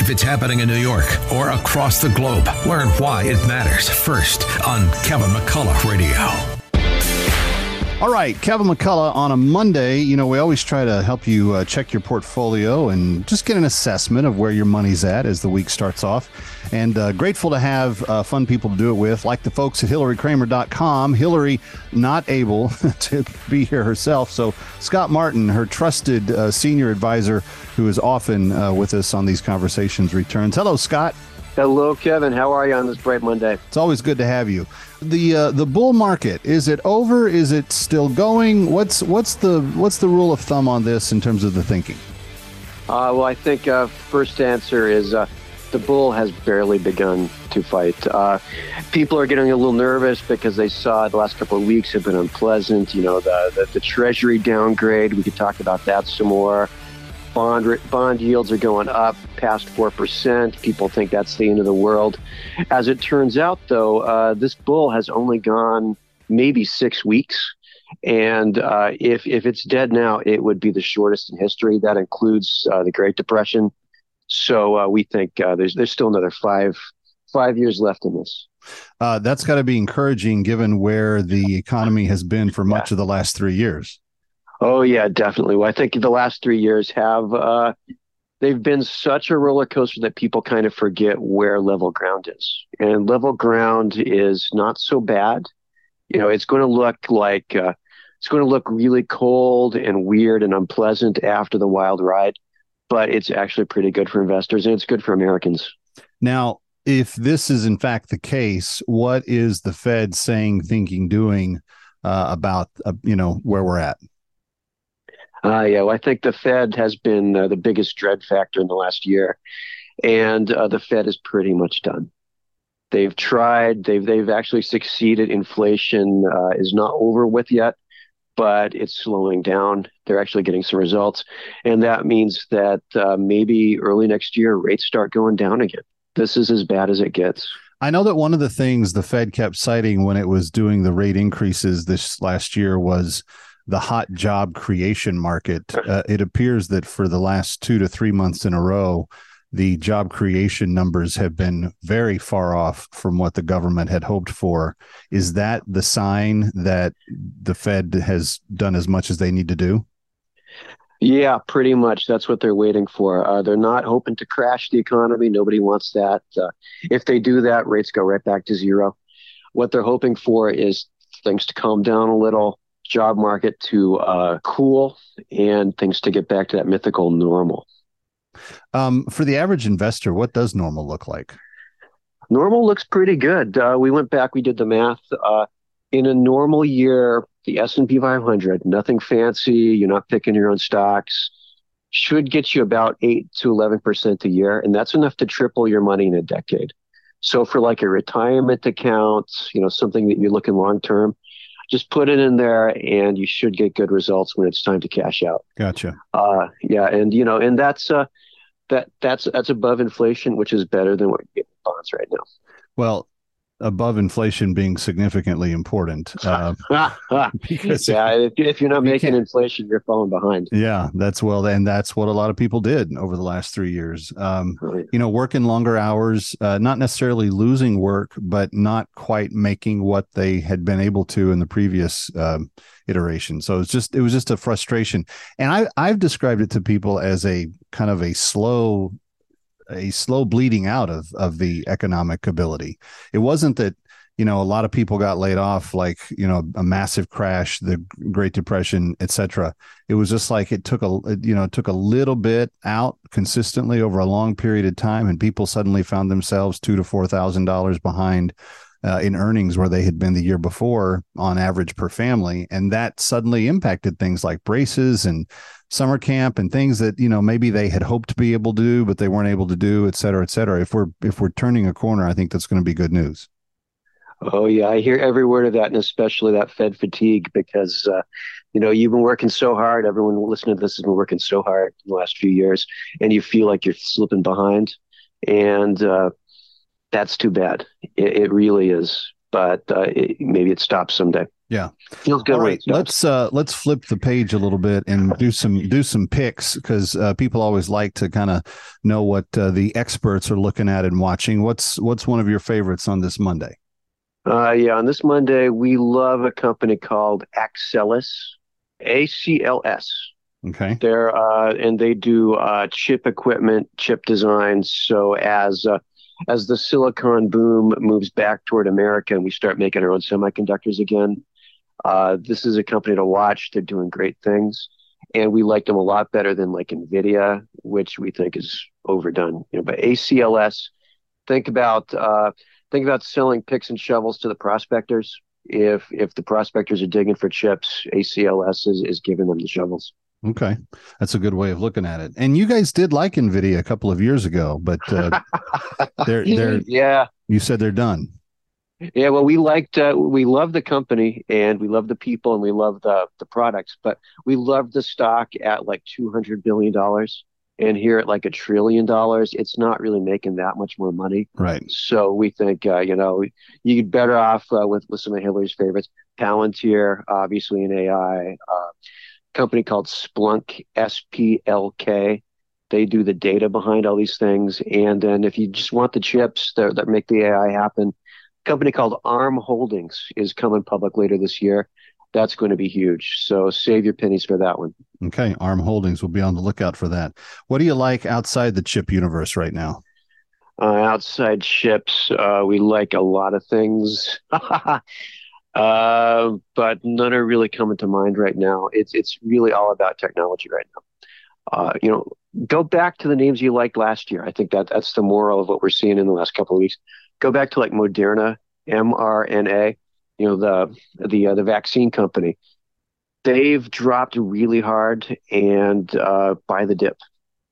If it's happening in New York or across the globe, learn why it matters first on Kevin McCullough Radio. All right, Kevin McCullough on a Monday. You know, we always try to help you uh, check your portfolio and just get an assessment of where your money's at as the week starts off. And uh, grateful to have uh, fun people to do it with, like the folks at hillarykramer.com. Hillary not able to be here herself. So, Scott Martin, her trusted uh, senior advisor, who is often uh, with us on these conversations, returns. Hello, Scott. Hello, Kevin. How are you on this bright Monday? It's always good to have you. The uh, the bull market is it over? Is it still going? What's what's the what's the rule of thumb on this in terms of the thinking? Uh, well, I think uh, first answer is uh, the bull has barely begun to fight. Uh, people are getting a little nervous because they saw the last couple of weeks have been unpleasant. You know, the, the, the Treasury downgrade. We could talk about that some more. Bond bond yields are going up past four percent. People think that's the end of the world. As it turns out, though, uh, this bull has only gone maybe six weeks, and uh, if if it's dead now, it would be the shortest in history. That includes uh, the Great Depression. So uh, we think uh, there's there's still another five five years left in this. Uh, that's got to be encouraging, given where the economy has been for much yeah. of the last three years. Oh yeah, definitely. Well, I think the last three years have uh, they've been such a roller coaster that people kind of forget where level ground is, and level ground is not so bad. You know, it's going to look like uh, it's going to look really cold and weird and unpleasant after the wild ride, but it's actually pretty good for investors and it's good for Americans. Now, if this is in fact the case, what is the Fed saying, thinking, doing uh, about uh, you know where we're at? Uh, yeah, well, I think the Fed has been uh, the biggest dread factor in the last year, and uh, the Fed is pretty much done. They've tried. They've they've actually succeeded. Inflation uh, is not over with yet, but it's slowing down. They're actually getting some results, and that means that uh, maybe early next year rates start going down again. This is as bad as it gets. I know that one of the things the Fed kept citing when it was doing the rate increases this last year was the hot job creation market. Uh, it appears that for the last two to three months in a row, the job creation numbers have been very far off from what the government had hoped for. Is that the sign that the Fed has done as much as they need to do? Yeah, pretty much. That's what they're waiting for. Uh, they're not hoping to crash the economy. Nobody wants that. Uh, if they do that, rates go right back to zero. What they're hoping for is things to calm down a little, job market to uh, cool and things to get back to that mythical normal. Um, for the average investor, what does normal look like? Normal looks pretty good. Uh, we went back, we did the math. Uh, in a normal year, the S&P 500, nothing fancy. You're not picking your own stocks. Should get you about eight to 11 percent a year, and that's enough to triple your money in a decade. So for like a retirement account, you know, something that you're looking long term, just put it in there and you should get good results when it's time to cash out. Gotcha. Uh, yeah. And, you know, and that's, uh, that that's, that's above inflation, which is better than what you get in bonds right now. Well, above inflation being significantly important. Uh, because yeah, if, if, you're not you making inflation, you're falling behind. Yeah, that's well, and that's what a lot of people did over the last three years. Um, right. You know, working longer hours, uh, not necessarily losing work, but not quite making what they had been able to in the previous um, iteration. So it's just it was just a frustration, and I I've described it to people as a kind of a slow a slow bleeding out of of the economic ability. It wasn't that you know a lot of people got laid off like you know a massive crash the great depression etc it was just like it took a you know took a little bit out consistently over a long period of time and people suddenly found themselves two to four thousand dollars behind uh, in earnings where they had been the year before on average per family. And that suddenly impacted things like braces and summer camp and things that you know maybe they had hoped to be able to do but they weren't able to do et cetera et cetera. If we're if we're turning a corner i think that's going to be good news. Oh yeah i hear every word of that and especially that fed fatigue because uh, you know you've been working so hard. Everyone listening to this has been working so hard in the last few years and you feel like you're slipping behind. And uh, that's too bad it, it really is but uh, it, maybe it stops someday Yeah, feels good. All right, let's uh, let's flip the page a little bit and do some do some picks because uh, people always like to kind of know what uh, the experts are looking at and watching. What's what's one of your favorites on this Monday? Uh, yeah, on this Monday we love a company called Axcelis, A C L S. Okay. They're uh, and they do uh, chip equipment, chip designs. So as uh, as the silicon boom moves back toward America and we start making our own semiconductors again, uh, this is a company to watch. They're doing great things, and we like them a lot better than like Nvidia, which we think is overdone. You know, but ACLS, think about uh, think about selling picks and shovels to the prospectors. If if the prospectors are digging for chips, ACLS is, is giving them the shovels. Okay, that's a good way of looking at it. And you guys did like Nvidia a couple of years ago, but uh, they're they're yeah. You said they're done. Yeah, well, we liked, uh, we love the company and we love the people and we love the the products, but we love the stock at like two hundred billion dollars, and here at like a trillion dollars, it's not really making that much more money. Right. So we think, uh, you know, you would better off uh, with with some of Hillary's favorites, Palantir, obviously in AI, uh, company called Splunk, S P L K. They do the data behind all these things, and then if you just want the chips that, that make the AI happen company called ARM Holdings is coming public later this year. That's going to be huge. So save your pennies for that one. Okay. ARM Holdings will be on the lookout for that. What do you like outside the chip universe right now? Uh, outside chips, uh, we like a lot of things. uh, but none are really coming to mind right now. It's it's really all about technology right now. Uh, you know, go back to the names you liked last year. I think that that's the moral of what we're seeing in the last couple of weeks go back to like Moderna, mRNA, you know, the the uh, the vaccine company. They've dropped really hard and uh, buy the dip,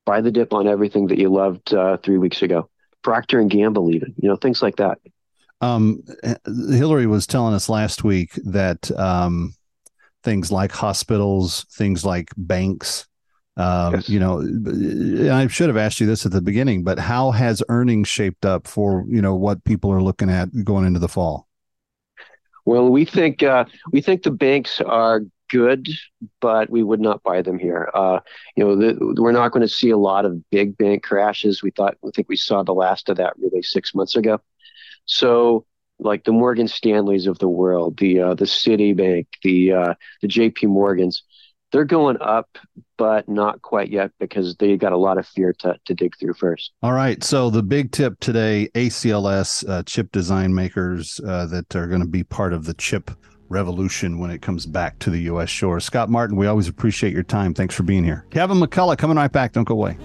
buy the dip on everything that you loved uh, three weeks ago. Procter and Gamble, even you know things like that. Um, Hillary was telling us last week that um, things like hospitals, things like banks, uh, yes. You know, I should have asked you this at the beginning, but how has earnings shaped up for you know what people are looking at going into the fall? Well, we think uh, we think the banks are good, but we would not buy them here. Uh, you know, the, we're not going to see a lot of big bank crashes. We thought, I think we saw the last of that really six months ago. So, like the Morgan Stanleys of the world, the uh, the Citibank, the uh, the J.P. Morgans, they're going up, but not quite yet because they got a lot of fear to, to dig through first. All right. So the big tip today, ACLS uh, chip design makers uh, that are going to be part of the chip revolution when it comes back to the U.S. shore. Scott Martin, we always appreciate your time. Thanks for being here. Kevin McCullough coming right back. Don't go away.